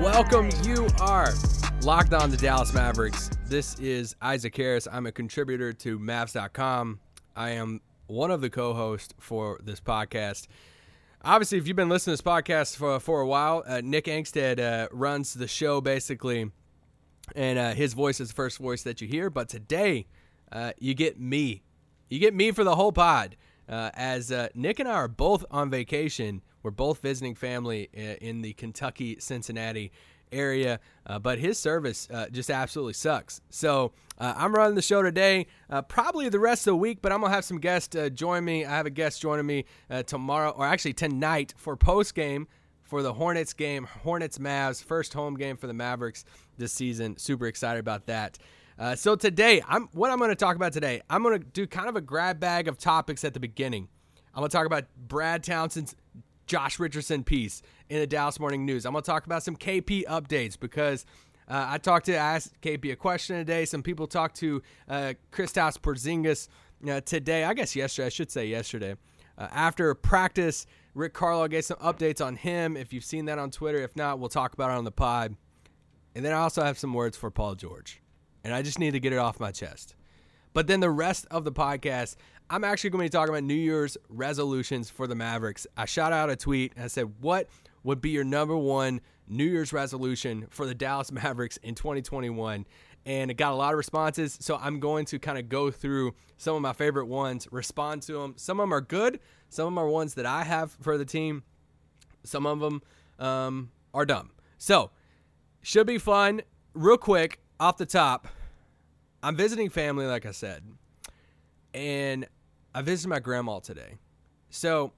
Welcome. You are locked on the Dallas Mavericks. This is Isaac Harris. I'm a contributor to Mavs.com. I am one of the co-hosts for this podcast. Obviously, if you've been listening to this podcast for, for a while, uh, Nick Angstadt uh, runs the show basically, and uh, his voice is the first voice that you hear. But today, uh, you get me. You get me for the whole pod. Uh, as uh, Nick and I are both on vacation, we're both visiting family in the Kentucky Cincinnati area, uh, but his service uh, just absolutely sucks. So uh, I'm running the show today, uh, probably the rest of the week, but I'm gonna have some guests uh, join me. I have a guest joining me uh, tomorrow, or actually tonight, for post game for the Hornets game, Hornets Mavs, first home game for the Mavericks this season. Super excited about that. Uh, so today, I'm what I'm going to talk about today. I'm going to do kind of a grab bag of topics at the beginning. I'm going to talk about Brad Townsend's Josh Richardson piece in the Dallas Morning News. I'm going to talk about some KP updates because uh, I talked to I asked KP a question today. Some people talked to uh, Kristaps Porzingis uh, today. I guess yesterday. I should say yesterday. Uh, after practice, Rick Carlisle gave some updates on him. If you've seen that on Twitter, if not, we'll talk about it on the pod. And then I also have some words for Paul George. And I just need to get it off my chest. But then the rest of the podcast, I'm actually going to be talking about New Year's resolutions for the Mavericks. I shot out a tweet and I said, What would be your number one New Year's resolution for the Dallas Mavericks in 2021? And it got a lot of responses. So I'm going to kind of go through some of my favorite ones, respond to them. Some of them are good, some of them are ones that I have for the team, some of them um, are dumb. So, should be fun. Real quick, off the top, I'm visiting family, like I said, and I visited my grandma today. So,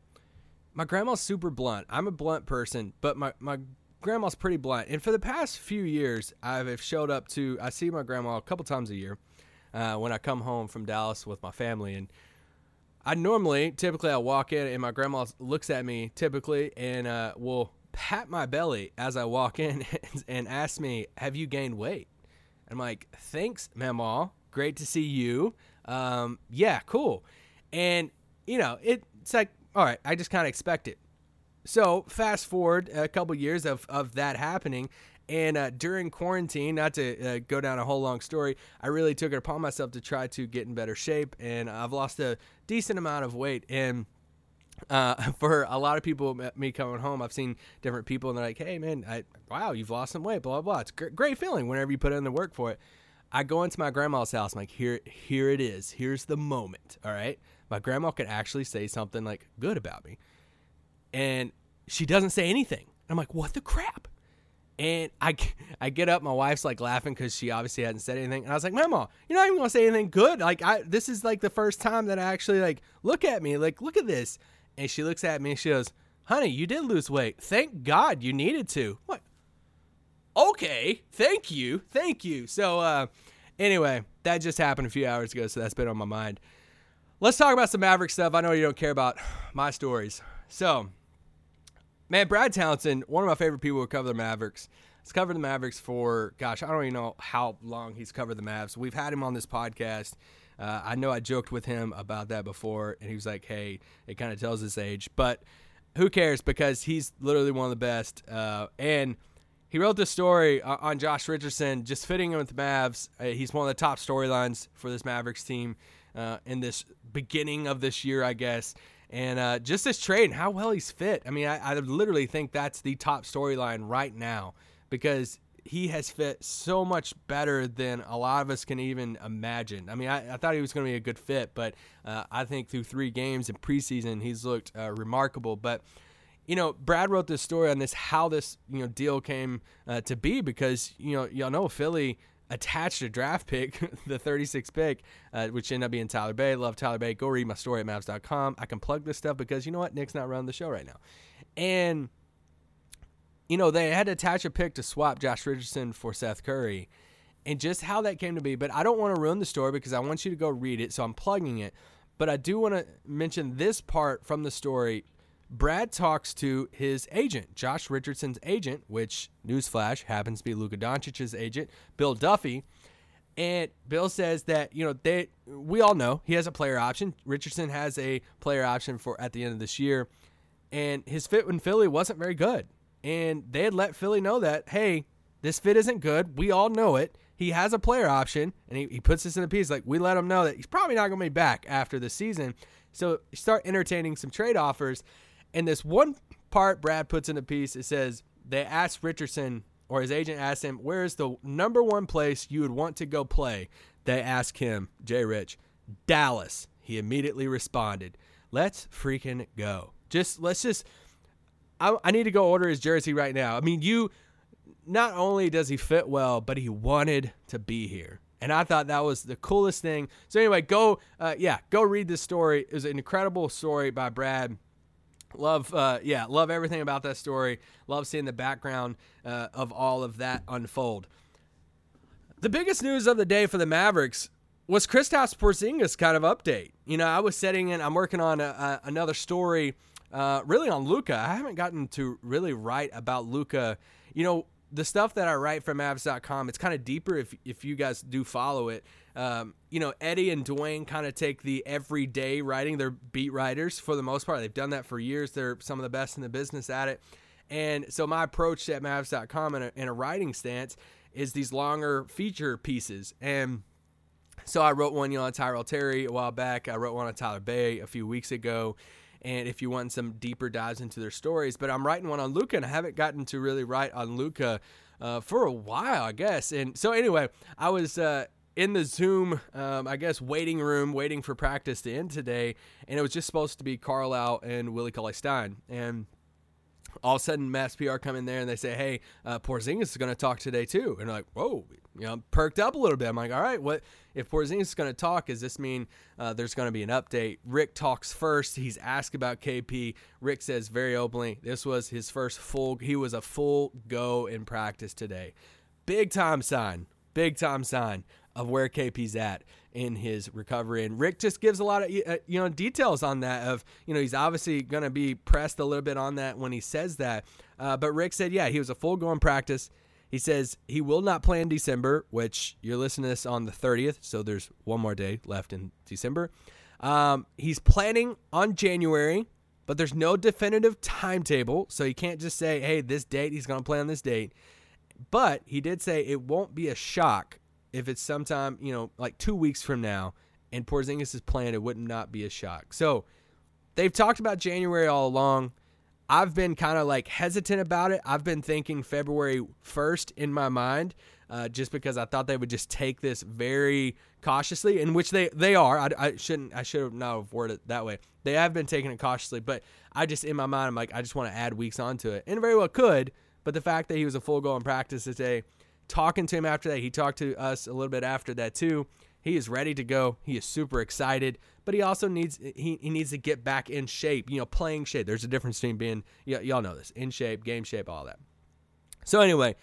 my grandma's super blunt. I'm a blunt person, but my, my grandma's pretty blunt. And for the past few years, I've showed up to, I see my grandma a couple times a year uh, when I come home from Dallas with my family. And I normally, typically, I walk in and my grandma looks at me typically and uh, will pat my belly as I walk in and ask me, Have you gained weight? I'm like, Thanks, Mama. Great to see you. Um, yeah, cool. And, you know, it, it's like, all right, I just kind of expect it. So fast forward a couple years of, of that happening. And uh, during quarantine, not to uh, go down a whole long story, I really took it upon myself to try to get in better shape. And I've lost a decent amount of weight. And uh, for a lot of people, me coming home, I've seen different people and they're like, hey, man, I, wow, you've lost some weight, blah, blah, blah. It's a gr- great feeling whenever you put in the work for it. I go into my grandma's house. I'm like, here, here it is. Here's the moment. All right. My grandma could actually say something like good about me. And she doesn't say anything. I'm like, what the crap? And I, I get up. My wife's like laughing because she obviously hadn't said anything. And I was like, Mama, you're not even gonna say anything good. Like, I this is like the first time that I actually like look at me. Like, look at this. And she looks at me and she goes, Honey, you did lose weight. Thank God you needed to. What? Okay, thank you, thank you. So, uh, anyway, that just happened a few hours ago, so that's been on my mind. Let's talk about some Maverick stuff. I know you don't care about my stories. So, man, Brad Townsend, one of my favorite people who cover the Mavericks. He's covered the Mavericks for, gosh, I don't even know how long he's covered the Mavs. We've had him on this podcast. Uh, I know I joked with him about that before, and he was like, hey, it kind of tells his age. But who cares? Because he's literally one of the best. Uh, and he wrote this story on Josh Richardson, just fitting in with the Mavs. Uh, he's one of the top storylines for this Mavericks team uh, in this beginning of this year, I guess. And uh, just this trade and how well he's fit. I mean, I, I literally think that's the top storyline right now because he has fit so much better than a lot of us can even imagine. I mean, I, I thought he was going to be a good fit, but uh, I think through three games in preseason, he's looked uh, remarkable. But you know, Brad wrote this story on this how this you know deal came uh, to be because you know y'all know Philly attached a draft pick, the 36th pick, uh, which ended up being Tyler Bey. Love Tyler Bey. Go read my story at Mavs.com. I can plug this stuff because you know what, Nick's not running the show right now, and you know, they had to attach a pick to swap Josh Richardson for Seth Curry and just how that came to be. But I don't want to ruin the story because I want you to go read it. So I'm plugging it. But I do want to mention this part from the story. Brad talks to his agent, Josh Richardson's agent, which, newsflash, happens to be Luka Doncic's agent, Bill Duffy. And Bill says that you know they we all know he has a player option. Richardson has a player option for at the end of this year, and his fit in Philly wasn't very good. And they had let Philly know that hey, this fit isn't good. We all know it. He has a player option, and he, he puts this in a piece like we let him know that he's probably not going to be back after the season. So start entertaining some trade offers. And this one part Brad puts in a piece, it says they asked Richardson or his agent asked him, Where is the number one place you would want to go play? They asked him, Jay Rich, Dallas. He immediately responded, Let's freaking go. Just, let's just, I, I need to go order his jersey right now. I mean, you, not only does he fit well, but he wanted to be here. And I thought that was the coolest thing. So, anyway, go, uh, yeah, go read this story. It was an incredible story by Brad. Love, uh, yeah, love everything about that story. Love seeing the background uh, of all of that unfold. The biggest news of the day for the Mavericks was Kristaps Porzingis kind of update. You know, I was setting in, I'm working on a, a, another story, uh, really on Luka. I haven't gotten to really write about Luka. You know, the stuff that I write for Mavs.com, it's kind of deeper if if you guys do follow it. Um, you know, Eddie and Dwayne kind of take the everyday writing. They're beat writers for the most part. They've done that for years. They're some of the best in the business at it. And so my approach at Mavs.com in a, in a writing stance is these longer feature pieces. And so I wrote one, you know, on Tyrell Terry a while back. I wrote one on Tyler Bey a few weeks ago. And if you want some deeper dives into their stories, but I'm writing one on Luka, and I haven't gotten to really write on Luka uh, for a while, I guess. And so anyway, I was uh, in the Zoom, um, I guess, waiting room, waiting for practice to end today, and it was just supposed to be Carlisle and Willie Cauley Stein. And all of a sudden, Mavs PR come in there and they say, "Hey, uh, Porzingis is going to talk today too." And like, "Whoa!" You know, I'm perked up a little bit. I'm like, "All right, what if Porzingis is going to talk? Does this mean uh, there's going to be an update?" Rick talks first. He's asked about KP. Rick says very openly, "This was his first full. He was a full go in practice today. Big time sign. Big time sign of where KP's at in his recovery. And Rick just gives a lot of uh, you know details on that. Of you know he's obviously going to be pressed a little bit on that when he says that. Uh, but Rick said, yeah, he was a full go in practice. He says he will not play in December, which you're listening to this on the 30th, so there's one more day left in December. Um, he's planning on January, but there's no definitive timetable, so he can't just say, hey, this date, he's going to play on this date. But he did say it won't be a shock if it's sometime, you know, like two weeks from now and Porzingis is playing, it would not be a shock. So they've talked about January all along. I've been kind of like hesitant about it. I've been thinking February 1st in my mind, uh, just because I thought they would just take this very cautiously, in which they, they are. I, I shouldn't, I should have not have worded it that way. They have been taking it cautiously, but I just, in my mind, I'm like, I just want to add weeks onto it. And very well could, but the fact that he was a full go in practice today, talking to him after that. He talked to us a little bit after that too. He is ready to go. He is super excited, but he also needs he, he needs to get back in shape. You know, playing shape. There's a difference between being y- y'all know this in shape, game shape, all that. So anyway,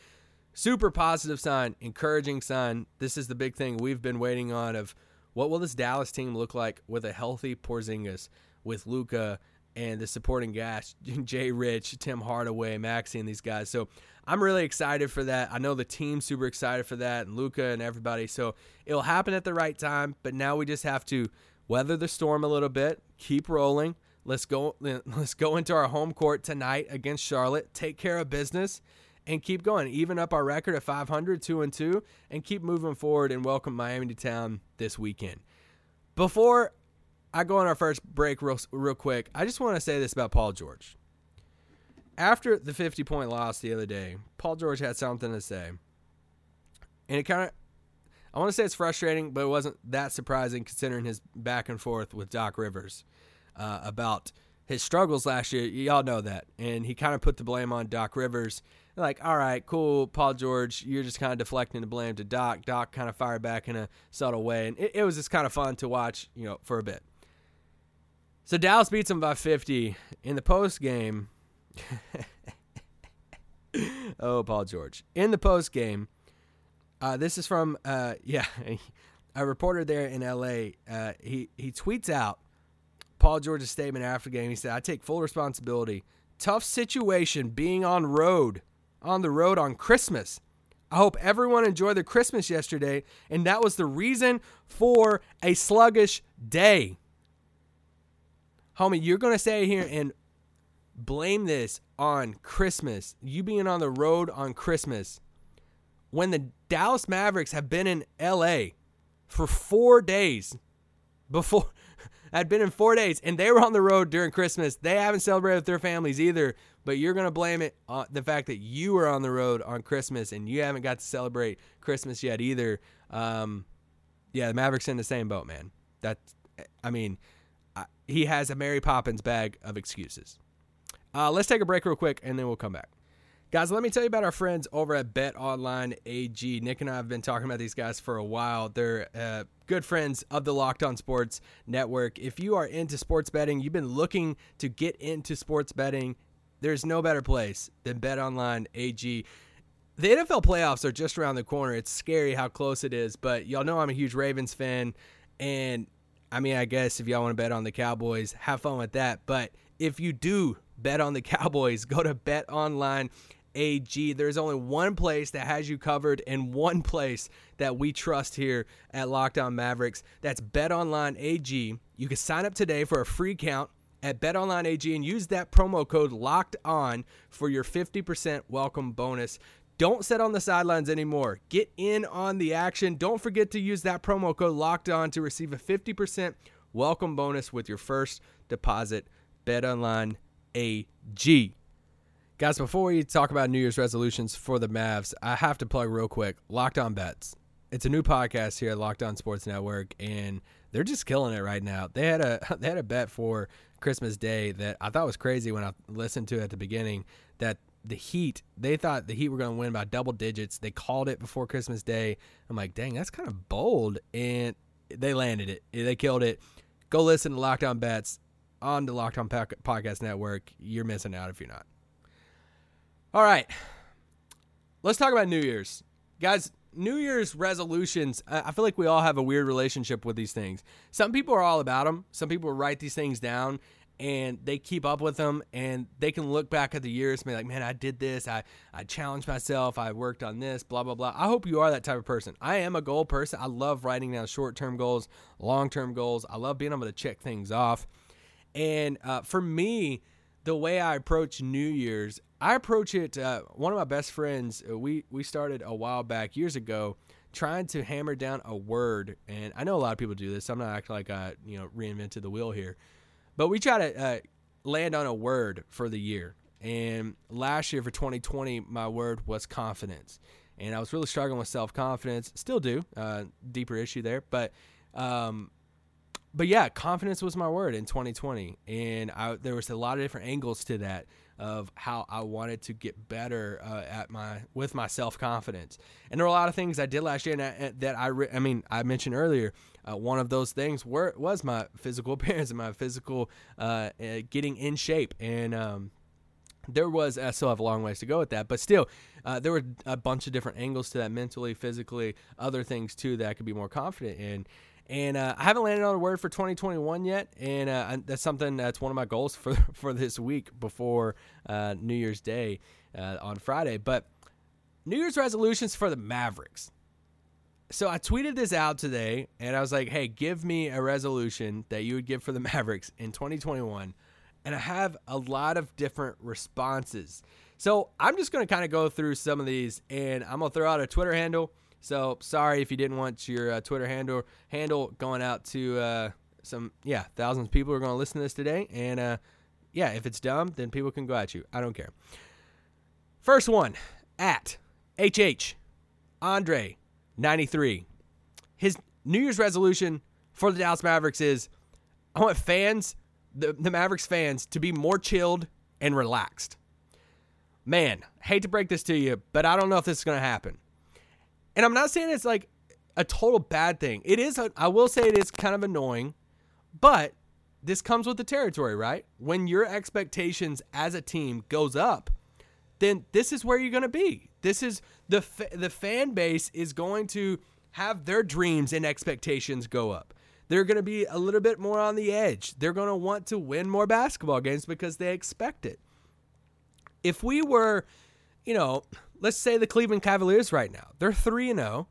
super positive sign, encouraging sign. This is the big thing we've been waiting on of what will this Dallas team look like with a healthy Porzingis, with Luka and the supporting cast, Jay Rich, Tim Hardaway, Maxi, and these guys. So I'm really excited for that. I know the team's super excited for that, and Luka and everybody. So it'll happen at the right time. But now we just have to weather the storm a little bit, keep rolling. Let's go. Let's go into our home court tonight against Charlotte. Take care of business and keep going. Even up our record at 500, two and two, and keep moving forward and welcome Miami to town this weekend. Before I go on our first break real, real quick, I just want to say this about Paul George after the 50 point loss the other day, Paul George had something to say. And it kind of, I want to say it's frustrating, but it wasn't that surprising considering his back and forth with Doc Rivers uh, about his struggles last year. Y'all know that. And he kind of put the blame on Doc Rivers. Like, all right, cool, Paul George, you're just kind of deflecting the blame to Doc. Doc kind of fired back in a subtle way. And it, it was just kind of fun to watch, you know, for a bit. So Dallas beats them by 50 in the post game. oh, Paul George. In the post game, uh, this is from uh, yeah, a reporter there in L.A. Uh, he he tweets out Paul George's statement after the game. He said, "I take full responsibility. Tough situation being on road, on the road on Christmas. I hope everyone enjoyed their Christmas yesterday, and that was the reason for a sluggish day." Homie, you're gonna stay here and blame this on Christmas, you being on the road on Christmas, when the Dallas Mavericks have been in LA for four days before had been in four days and they were on the road during Christmas. They haven't celebrated with their families either, but you're gonna blame it on the fact that you were on the road on Christmas and you haven't got to celebrate Christmas yet either. Um, yeah, the Mavericks in the same boat, man. That's, I mean, he has a Mary Poppins bag of excuses. Uh, let's take a break real quick and then we'll come back. Guys, let me tell you about our friends over at Bet Online AG. Nick and I have been talking about these guys for a while. They're uh, good friends of the Locked On Sports Network. If you are into sports betting, you've been looking to get into sports betting, there's no better place than Bet Online AG. The NFL playoffs are just around the corner. It's scary how close it is, but y'all know I'm a huge Ravens fan. And I mean, I guess if y'all want to bet on the Cowboys, have fun with that. But if you do bet on the Cowboys, go to Bet Online AG. There's only one place that has you covered and one place that we trust here at Locked On Mavericks. That's Bet Online AG. You can sign up today for a free account at Bet Online AG and use that promo code Locked On for your 50% welcome bonus. Don't sit on the sidelines anymore. Get in on the action. Don't forget to use that promo code Locked On to receive a 50% welcome bonus with your first deposit. Bet Online AG. Guys, before we talk about New Year's resolutions for the Mavs, I have to plug real quick Locked On Bets. It's a new podcast here at Locked On Sports Network, and they're just killing it right now. They had a they had a bet for Christmas Day that I thought was crazy when I listened to it at the beginning. That the Heat, they thought the Heat were going to win by double digits. They called it before Christmas Day. I'm like, dang, that's kind of bold, and they landed it. They killed it. Go listen to Locked On Bets on the Locked On Podcast Network. You're missing out if you're not. All right. Let's talk about New Year's. Guys, New Year's resolutions, I feel like we all have a weird relationship with these things. Some people are all about them. Some people write these things down and they keep up with them and they can look back at the years and be like, man, I did this. I, I challenged myself. I worked on this, blah, blah, blah. I hope you are that type of person. I am a goal person. I love writing down short term goals, long term goals. I love being able to check things off. And uh, for me, the way I approach New Year's, I approach it. Uh, one of my best friends, uh, we we started a while back years ago, trying to hammer down a word. And I know a lot of people do this. I'm not acting like I you know reinvented the wheel here, but we try to uh, land on a word for the year. And last year for 2020, my word was confidence, and I was really struggling with self confidence. Still do, uh, deeper issue there, but. Um, but yeah, confidence was my word in 2020, and I, there was a lot of different angles to that of how I wanted to get better uh, at my with my self confidence. And there were a lot of things I did last year that, that I re- I mean I mentioned earlier. Uh, one of those things were was my physical appearance and my physical uh, uh, getting in shape and. Um, there was I still have a long ways to go with that, but still, uh, there were a bunch of different angles to that mentally, physically, other things too that I could be more confident in. And uh, I haven't landed on a word for 2021 yet, and uh, that's something that's one of my goals for for this week before uh, New Year's Day uh, on Friday. But New Year's resolutions for the Mavericks. So I tweeted this out today, and I was like, "Hey, give me a resolution that you would give for the Mavericks in 2021." And I have a lot of different responses. So I'm just going to kind of go through some of these, and I'm gonna throw out a Twitter handle so sorry if you didn't want your uh, Twitter handle handle going out to uh, some yeah thousands of people are going to listen to this today. And uh, yeah, if it's dumb, then people can go at you. I don't care. First one at HH Andre 93. His New Year's resolution for the Dallas Mavericks is I want fans, the, the Mavericks fans, to be more chilled and relaxed. Man, hate to break this to you, but I don't know if this is going to happen. And I'm not saying it's like a total bad thing. It is, a, I will say it is kind of annoying, but this comes with the territory, right? When your expectations as a team goes up, then this is where you're going to be. This is the the fan base is going to have their dreams and expectations go up. They're going to be a little bit more on the edge. They're going to want to win more basketball games because they expect it. If we were, you know, let's say the Cleveland Cavaliers right now, they're 3 and 0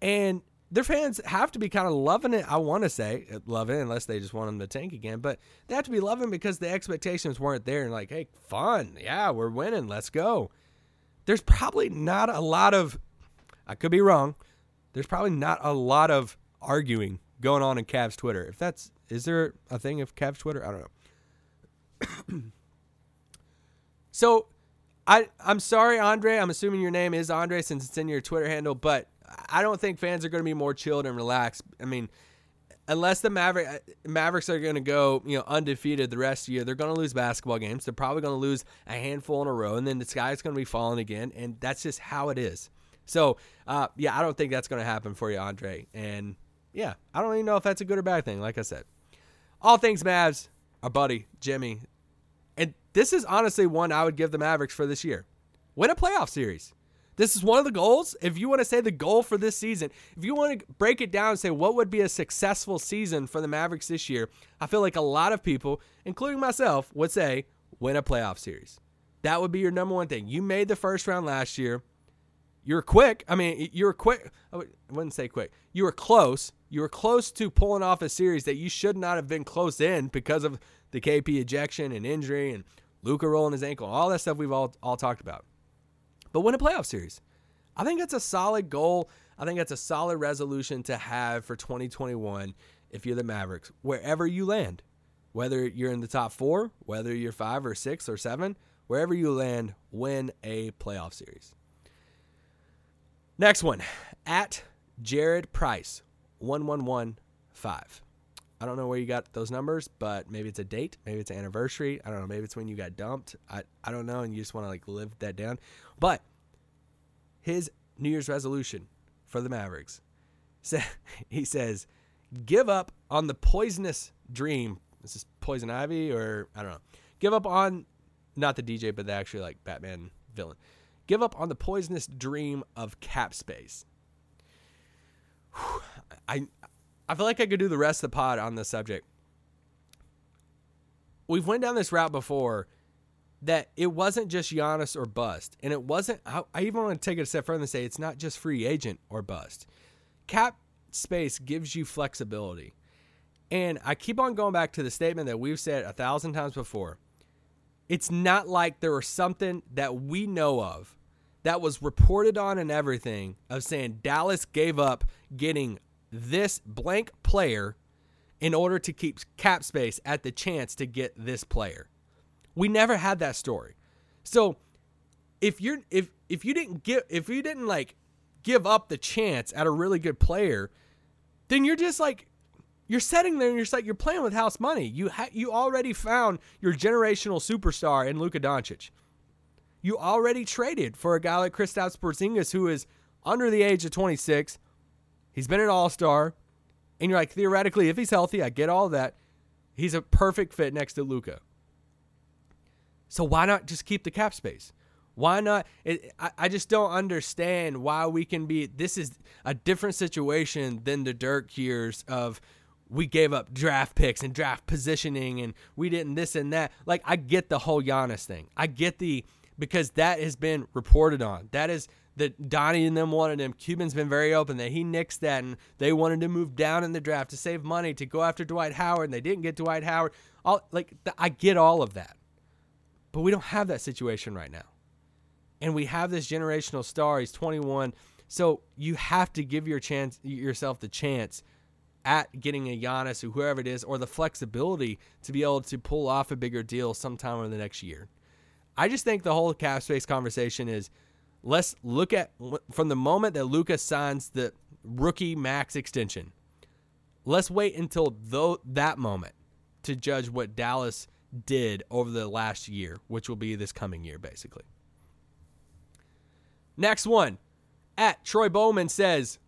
and their fans have to be kind of loving it. I want to say eh, loving it, unless they just want them to tank again. But they have to be loving because the expectations weren't there. And like, hey, fun, yeah, we're winning, let's go. There's probably not a lot of, I could be wrong. There's probably not a lot of arguing going on in Cavs Twitter. If that's, is there a thing of Cavs Twitter? I don't know. so, I I'm sorry, Andre. I'm assuming your name is Andre since it's in your Twitter handle, but I don't think fans are going to be more chilled and relaxed. I mean, unless the Maverick Mavericks are going to go, you know, undefeated the rest of the year, they're going to lose basketball games. They're probably going to lose a handful in a row, and then the sky's going to be falling again, and that's just how it is. So, uh, yeah, I don't think that's going to happen for you, Andre. And yeah, I don't even know if that's a good or bad thing. Like I said, all things Mavs, our buddy Jimmy, and this is honestly one I would give the Mavericks for this year: win a playoff series. This is one of the goals. If you want to say the goal for this season, if you want to break it down and say what would be a successful season for the Mavericks this year, I feel like a lot of people, including myself, would say win a playoff series. That would be your number one thing. You made the first round last year. You're quick. I mean, you were quick. I wouldn't say quick. You were close. You were close to pulling off a series that you should not have been close in because of the KP ejection and injury and Luka rolling his ankle, all that stuff we've all all talked about but win a playoff series. I think that's a solid goal. I think that's a solid resolution to have for 2021 if you're the Mavericks, wherever you land. Whether you're in the top four, whether you're five or six or seven, wherever you land, win a playoff series. Next one at Jared Price, 1115. I don't know where you got those numbers, but maybe it's a date, maybe it's an anniversary. I don't know. Maybe it's when you got dumped. I, I don't know, and you just want to like live that down. But his New Year's resolution for the Mavericks, he says, give up on the poisonous dream. Is this is poison ivy, or I don't know. Give up on not the DJ, but the actually like Batman villain. Give up on the poisonous dream of cap space. I I feel like I could do the rest of the pod on this subject. We've went down this route before that it wasn't just Giannis or bust, and it wasn't. I, I even want to take it a step further and say it's not just free agent or bust. Cap space gives you flexibility, and I keep on going back to the statement that we've said a thousand times before. It's not like there was something that we know of that was reported on and everything of saying Dallas gave up getting this blank player in order to keep cap space at the chance to get this player. We never had that story. So if you're if if you didn't give if you didn't like give up the chance at a really good player, then you're just like you're sitting there and you're like you're playing with house money. You ha- you already found your generational superstar in Luka Doncic. You already traded for a guy like Kristaps Porzingis who is under the age of 26 He's been an all star. And you're like, theoretically, if he's healthy, I get all that. He's a perfect fit next to Luka. So why not just keep the cap space? Why not? It, I, I just don't understand why we can be. This is a different situation than the Dirk years of we gave up draft picks and draft positioning and we didn't this and that. Like, I get the whole Giannis thing. I get the, because that has been reported on. That is that Donnie and them wanted him. Cuban's been very open that he nixed that, and they wanted to move down in the draft to save money to go after Dwight Howard, and they didn't get Dwight Howard. All like I get all of that, but we don't have that situation right now, and we have this generational star. He's 21, so you have to give your chance yourself the chance at getting a Giannis or whoever it is, or the flexibility to be able to pull off a bigger deal sometime in the next year. I just think the whole cap space conversation is let's look at from the moment that Luka signs the rookie max extension. Let's wait until though that moment to judge what Dallas did over the last year, which will be this coming year, basically. Next one, at Troy Bowman says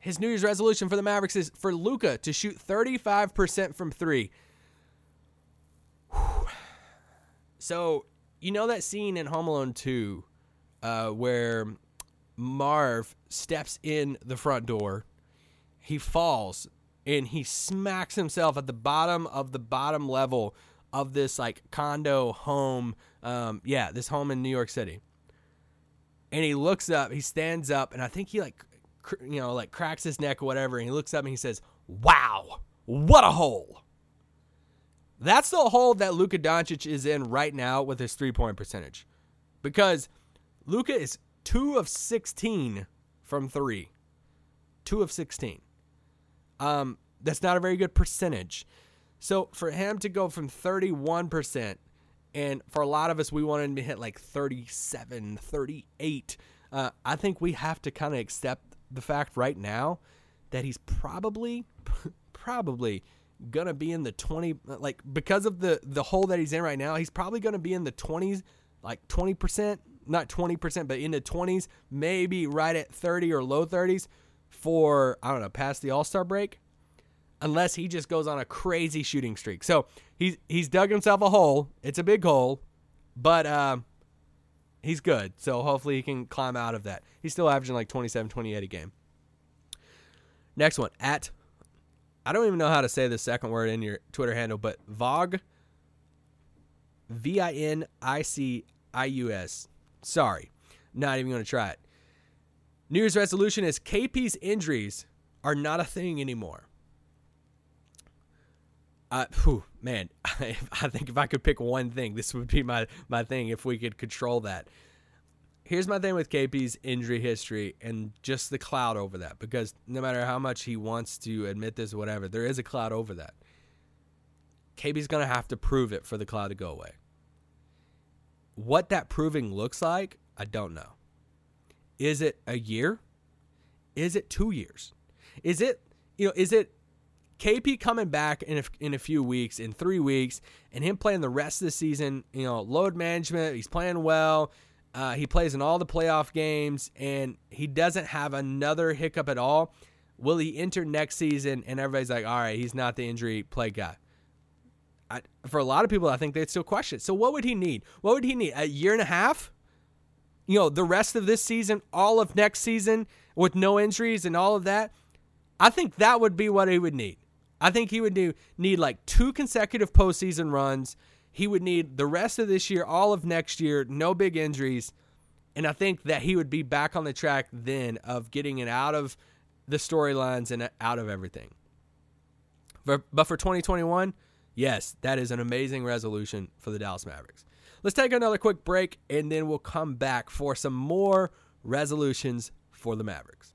his New Year's resolution for the Mavericks is for Luka to shoot 35% from three. So you know that scene in Home Alone 2 uh, where Marv steps in the front door, he falls, and he smacks himself at the bottom of the bottom level of this like condo home. Um, yeah, this home in New York City. And he looks up, he stands up, and I think he like, cr- you know, like cracks his neck or whatever. And he looks up and he says, "Wow, what a hole!" That's the hole that Luka Doncic is in right now with his three point percentage. Because Luka is two of 16 from three. Two of 16. Um, that's not a very good percentage. So for him to go from 31%, and for a lot of us, we wanted him to hit like 37, 38. Uh, I think we have to kind of accept the fact right now that he's probably, probably gonna be in the 20 like because of the the hole that he's in right now he's probably gonna be in the 20s like 20% not 20% but in the 20s maybe right at 30 or low 30s for i don't know past the all-star break unless he just goes on a crazy shooting streak. So he's he's dug himself a hole. It's a big hole but um he's good. So hopefully he can climb out of that. He's still averaging like 27 28 a game. Next one at I don't even know how to say the second word in your Twitter handle, but Vog, V I N I C I U S. Sorry, not even going to try it. New Year's resolution is KP's injuries are not a thing anymore. Uh, whew, man, I, I think if I could pick one thing, this would be my, my thing if we could control that here's my thing with KP's injury history and just the cloud over that because no matter how much he wants to admit this or whatever, there is a cloud over that. KP's going to have to prove it for the cloud to go away. What that proving looks like, I don't know. Is it a year? Is it 2 years? Is it, you know, is it KP coming back in a, in a few weeks, in 3 weeks and him playing the rest of the season, you know, load management, he's playing well, uh, he plays in all the playoff games, and he doesn't have another hiccup at all. Will he enter next season? And everybody's like, all right, he's not the injury play guy. I, for a lot of people, I think they'd still question it. So, what would he need? What would he need? A year and a half? You know, the rest of this season, all of next season with no injuries and all of that? I think that would be what he would need. I think he would do, need like two consecutive postseason runs he would need the rest of this year, all of next year, no big injuries. And I think that he would be back on the track then of getting it out of the storylines and out of everything. But for 2021, yes, that is an amazing resolution for the Dallas Mavericks. Let's take another quick break and then we'll come back for some more resolutions for the Mavericks.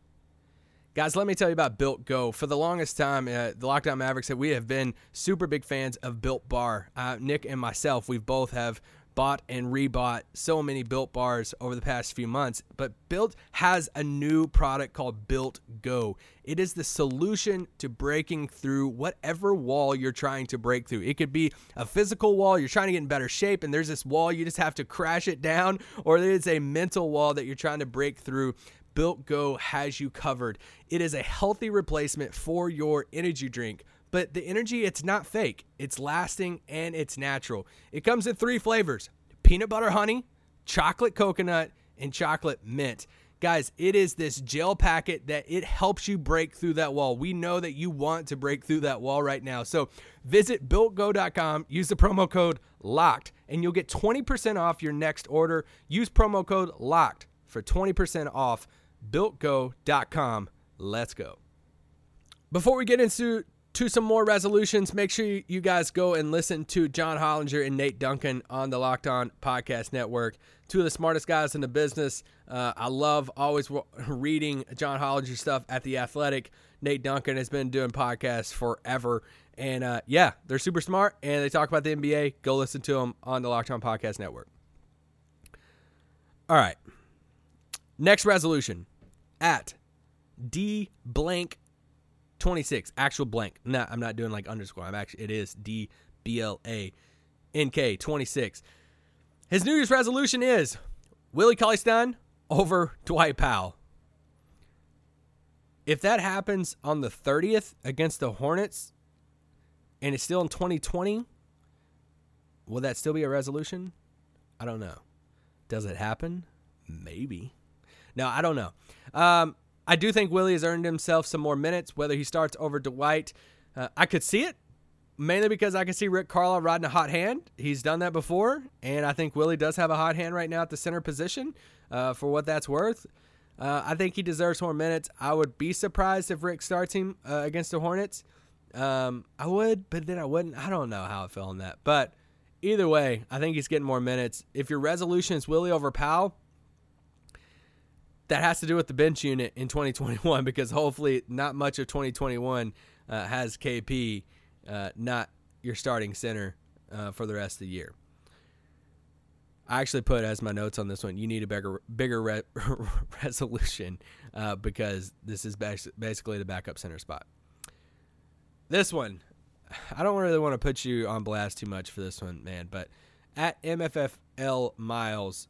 Guys, let me tell you about Built Go. For the longest time, uh, the Locked On Mavericks, said we have been super big fans of Built Bar. Uh, Nick and myself, we both have bought and rebought so many Built Bars over the past few months. But Built has a new product called Built Go. It is the solution to breaking through whatever wall you're trying to break through. It could be a physical wall, you're trying to get in better shape, and there's this wall, you just have to crash it down, or there's a mental wall that you're trying to break through. Built Go has you covered. It is a healthy replacement for your energy drink. But the energy, it's not fake. It's lasting and it's natural. It comes in three flavors peanut butter honey, chocolate coconut, and chocolate mint. Guys, it is this gel packet that it helps you break through that wall. We know that you want to break through that wall right now. So visit builtgo.com, use the promo code LOCKED, and you'll get 20% off your next order. Use promo code LOCKED for 20% off builtgo.com. Let's go. Before we get into to some more resolutions, make sure you guys go and listen to John Hollinger and Nate Duncan on the Locked On Podcast Network. Two of the smartest guys in the business. Uh, I love always reading John Hollinger stuff at The Athletic. Nate Duncan has been doing podcasts forever. And uh, yeah, they're super smart and they talk about the NBA. Go listen to them on the Locked On Podcast Network. All right. Next resolution at D blank 26, actual blank. No, I'm not doing like underscore. I'm actually, it is D B L A N K 26. His New Year's resolution is Willie Cauley Stein over Dwight Powell. If that happens on the 30th against the Hornets and it's still in 2020, will that still be a resolution? I don't know. Does it happen? Maybe. No, I don't know. Um, I do think Willie has earned himself some more minutes, whether he starts over Dwight. Uh, I could see it, mainly because I can see Rick Carlisle riding a hot hand. He's done that before, and I think Willie does have a hot hand right now at the center position uh, for what that's worth. Uh, I think he deserves more minutes. I would be surprised if Rick starts him uh, against the Hornets. Um, I would, but then I wouldn't. I don't know how I feel on that. But either way, I think he's getting more minutes. If your resolution is Willie over Powell, that has to do with the bench unit in 2021 because hopefully not much of 2021 uh, has KP uh, not your starting center uh, for the rest of the year. I actually put as my notes on this one. You need a bigger, bigger re- resolution uh, because this is bas- basically the backup center spot. This one, I don't really want to put you on blast too much for this one, man. But at MFFL Miles,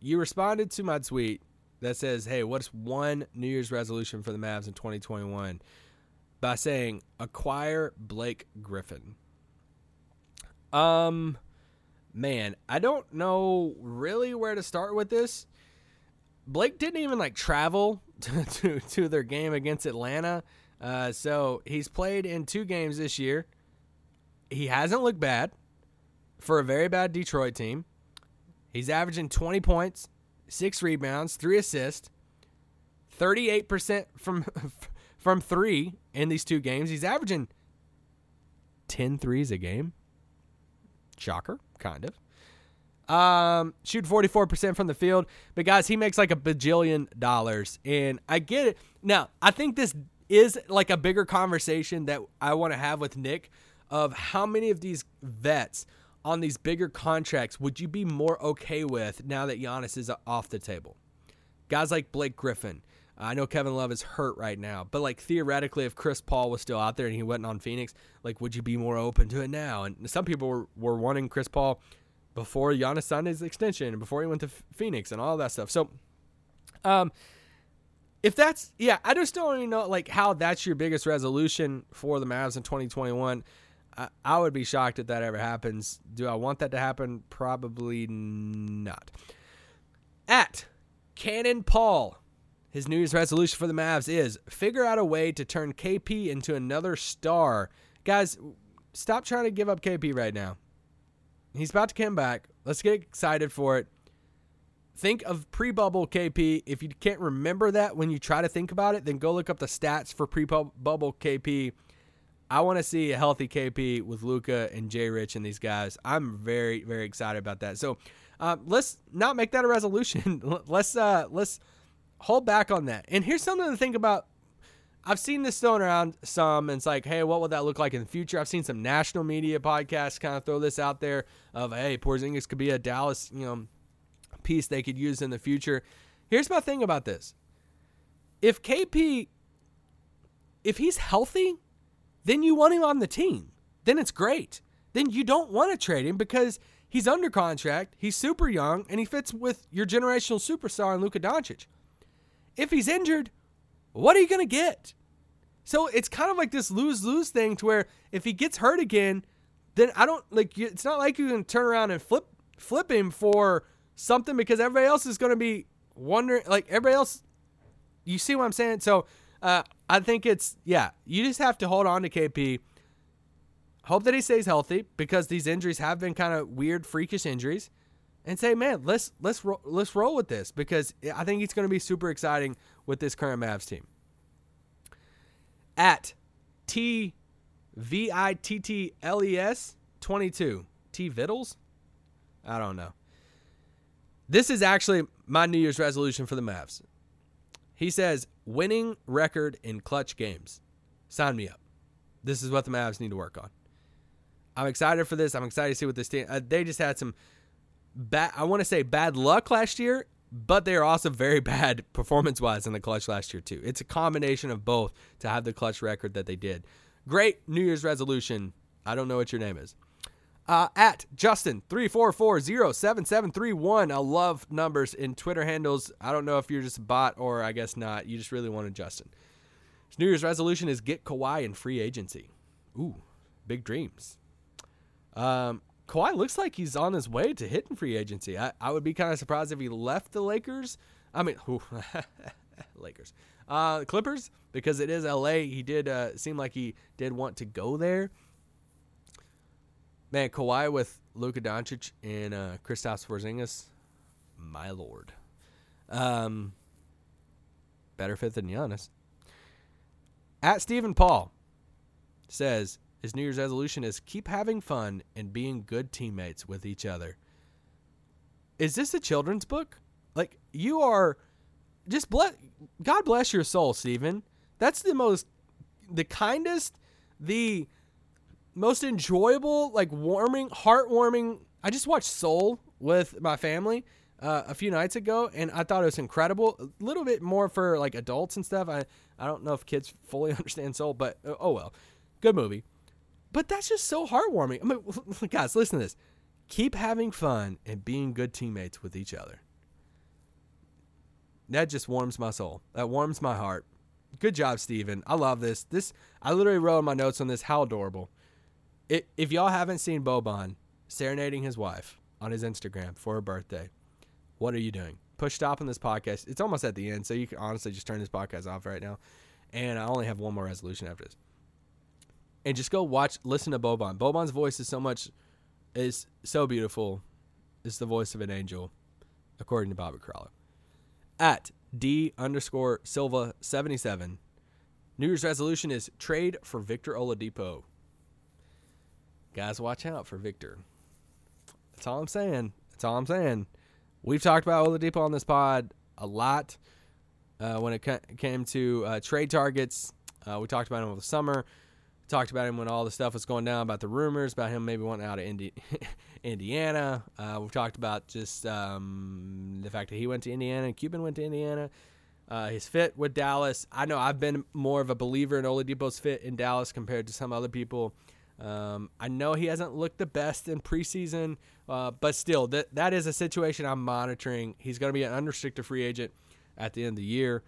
you responded to my tweet that says, "Hey, what's one New Year's resolution for the Mavs in 2021?" by saying acquire Blake Griffin. Um man, I don't know really where to start with this. Blake didn't even like travel to to, to their game against Atlanta. Uh, so he's played in two games this year. He hasn't looked bad for a very bad Detroit team. He's averaging 20 points, six rebounds, three assists, 38% from from three in these two games. He's averaging 10 threes a game. Shocker, kind of. Um, shoot 44% from the field. But guys, he makes like a bajillion dollars. And I get it. Now, I think this is like a bigger conversation that I want to have with Nick of how many of these vets on these bigger contracts would you be more okay with now that Giannis is off the table? Guys like Blake Griffin. I know Kevin Love is hurt right now, but like theoretically, if Chris Paul was still out there and he went on Phoenix, like would you be more open to it now? And some people were, were wanting Chris Paul before Giannis signed his extension and before he went to Phoenix and all that stuff. So, um, if that's yeah, I just don't even know like how that's your biggest resolution for the Mavs in 2021. I, I would be shocked if that ever happens. Do I want that to happen? Probably not. At Cannon Paul, his New Year's resolution for the Mavs is figure out a way to turn KP into another star. Guys, stop trying to give up KP right now. He's about to come back. Let's get excited for it. Think of pre bubble KP. If you can't remember that when you try to think about it, then go look up the stats for pre bubble KP. I want to see a healthy KP with Luka and Jay Rich and these guys. I'm very, very excited about that. So uh, let's not make that a resolution. let's uh, let's hold back on that. And here's something to think about. I've seen this thrown around some, and it's like, hey, what would that look like in the future? I've seen some national media podcasts kind of throw this out there of, hey, Porzingis could be a Dallas, you know, piece they could use in the future. Here's my thing about this: if KP, if he's healthy, then you want him on the team. Then it's great. Then you don't want to trade him because he's under contract, he's super young, and he fits with your generational superstar in Luka Doncic. If he's injured, what are you going to get? So it's kind of like this lose lose thing to where if he gets hurt again, then I don't like it's not like you can turn around and flip flip him for something because everybody else is going to be wondering like everybody else you see what I'm saying? So uh, I think it's yeah, you just have to hold on to KP. Hope that he stays healthy because these injuries have been kind of weird, freakish injuries, and say, man, let's let's ro- let's roll with this because I think it's going to be super exciting with this current Mavs team. At T V I T T L E S twenty two T Vittles, I don't know. This is actually my New Year's resolution for the Mavs. He says, winning record in clutch games. Sign me up. This is what the Mavs need to work on. I'm excited for this. I'm excited to see what this team. Uh, they just had some bad. I want to say bad luck last year, but they are also very bad performance wise in the clutch last year too. It's a combination of both to have the clutch record that they did. Great New Year's resolution. I don't know what your name is. Uh, at Justin three four four zero seven seven three one. I love numbers in Twitter handles. I don't know if you're just a bot or I guess not. You just really wanted Justin. His New Year's resolution is get Kawhi in free agency. Ooh, big dreams. Um, Kawhi looks like he's on his way to hitting free agency. I, I would be kind of surprised if he left the Lakers. I mean, who, Lakers, uh, Clippers, because it is LA. He did uh, seem like he did want to go there. Man, Kawhi with Luka Doncic and uh, Kristaps Porzingis, my lord. Um, better fit than Giannis. At Stephen Paul says his New Year's resolution is keep having fun and being good teammates with each other. Is this a children's book? Like you are just bless God bless your soul, Stephen. That's the most the kindest, the most enjoyable, like warming, heartwarming. I just watched Soul with my family uh, a few nights ago, and I thought it was incredible. A little bit more for like adults and stuff. I I don't know if kids fully understand Soul, but uh, oh well, good movie. But that's just so heartwarming. I mean, guys, listen to this. Keep having fun and being good teammates with each other. That just warms my soul. That warms my heart. Good job, Steven. I love this. This I literally wrote in my notes on this. How adorable. If y'all haven't seen Boban serenading his wife on his Instagram for her birthday, what are you doing? Push stop on this podcast. It's almost at the end, so you can honestly just turn this podcast off right now. And I only have one more resolution after this. And just go watch, listen to Boban. Boban's voice is so much, is so beautiful. It's the voice of an angel, according to Bobby Karalla. At D underscore Silva 77. New Year's resolution is trade for Victor Oladipo. Guys, watch out for Victor. That's all I'm saying. That's all I'm saying. We've talked about Oladipo on this pod a lot uh, when it ca- came to uh, trade targets. Uh, we talked about him over the summer. Talked about him when all the stuff was going down about the rumors about him maybe wanting out of Indi- Indiana. Uh, we've talked about just um, the fact that he went to Indiana and Cuban went to Indiana. Uh, his fit with Dallas. I know I've been more of a believer in Oladipo's fit in Dallas compared to some other people. Um, I know he hasn't looked the best in preseason, uh, but still, that that is a situation I'm monitoring. He's going to be an unrestricted free agent at the end of the year.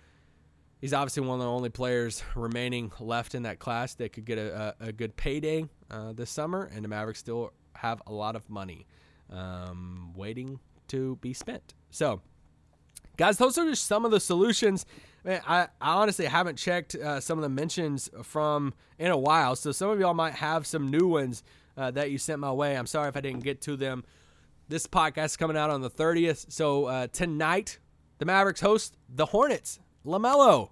He's obviously one of the only players remaining left in that class that could get a, a, a good payday uh, this summer, and the Mavericks still have a lot of money um, waiting to be spent. So, guys, those are just some of the solutions. Man, I, I honestly haven't checked uh, some of the mentions from in a while, so some of y'all might have some new ones uh, that you sent my way. I'm sorry if I didn't get to them. This podcast is coming out on the 30th, so uh, tonight the Mavericks host the Hornets. Lamelo,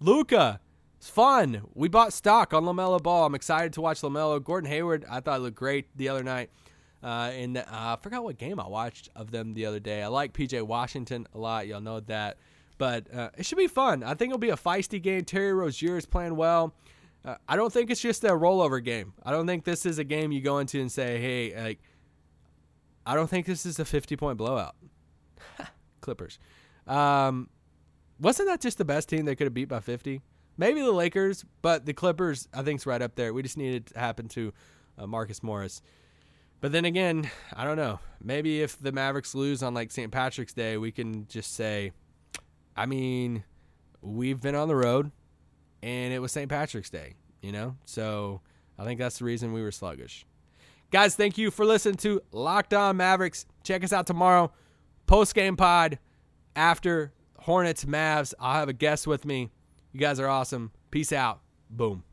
Luka, it's fun. We bought stock on Lamelo Ball. I'm excited to watch Lamelo. Gordon Hayward, I thought looked great the other night. Uh, and uh, I forgot what game I watched of them the other day. I like PJ Washington a lot. Y'all know that. But uh, it should be fun. I think it'll be a feisty game. Terry Rozier is playing well. Uh, I don't think it's just a rollover game. I don't think this is a game you go into and say, hey, like, I don't think this is a 50 point blowout. Clippers. Um, wasn't that just the best team they could have beat by 50? Maybe the Lakers, but the Clippers, I think, is right up there. We just needed it to happen to uh, Marcus Morris. But then again, I don't know. Maybe if the Mavericks lose on like St. Patrick's Day, we can just say, I mean, we've been on the road and it was St. Patrick's Day, you know? So I think that's the reason we were sluggish. Guys, thank you for listening to Locked On Mavericks. Check us out tomorrow, post game pod after Hornets Mavs. I'll have a guest with me. You guys are awesome. Peace out. Boom.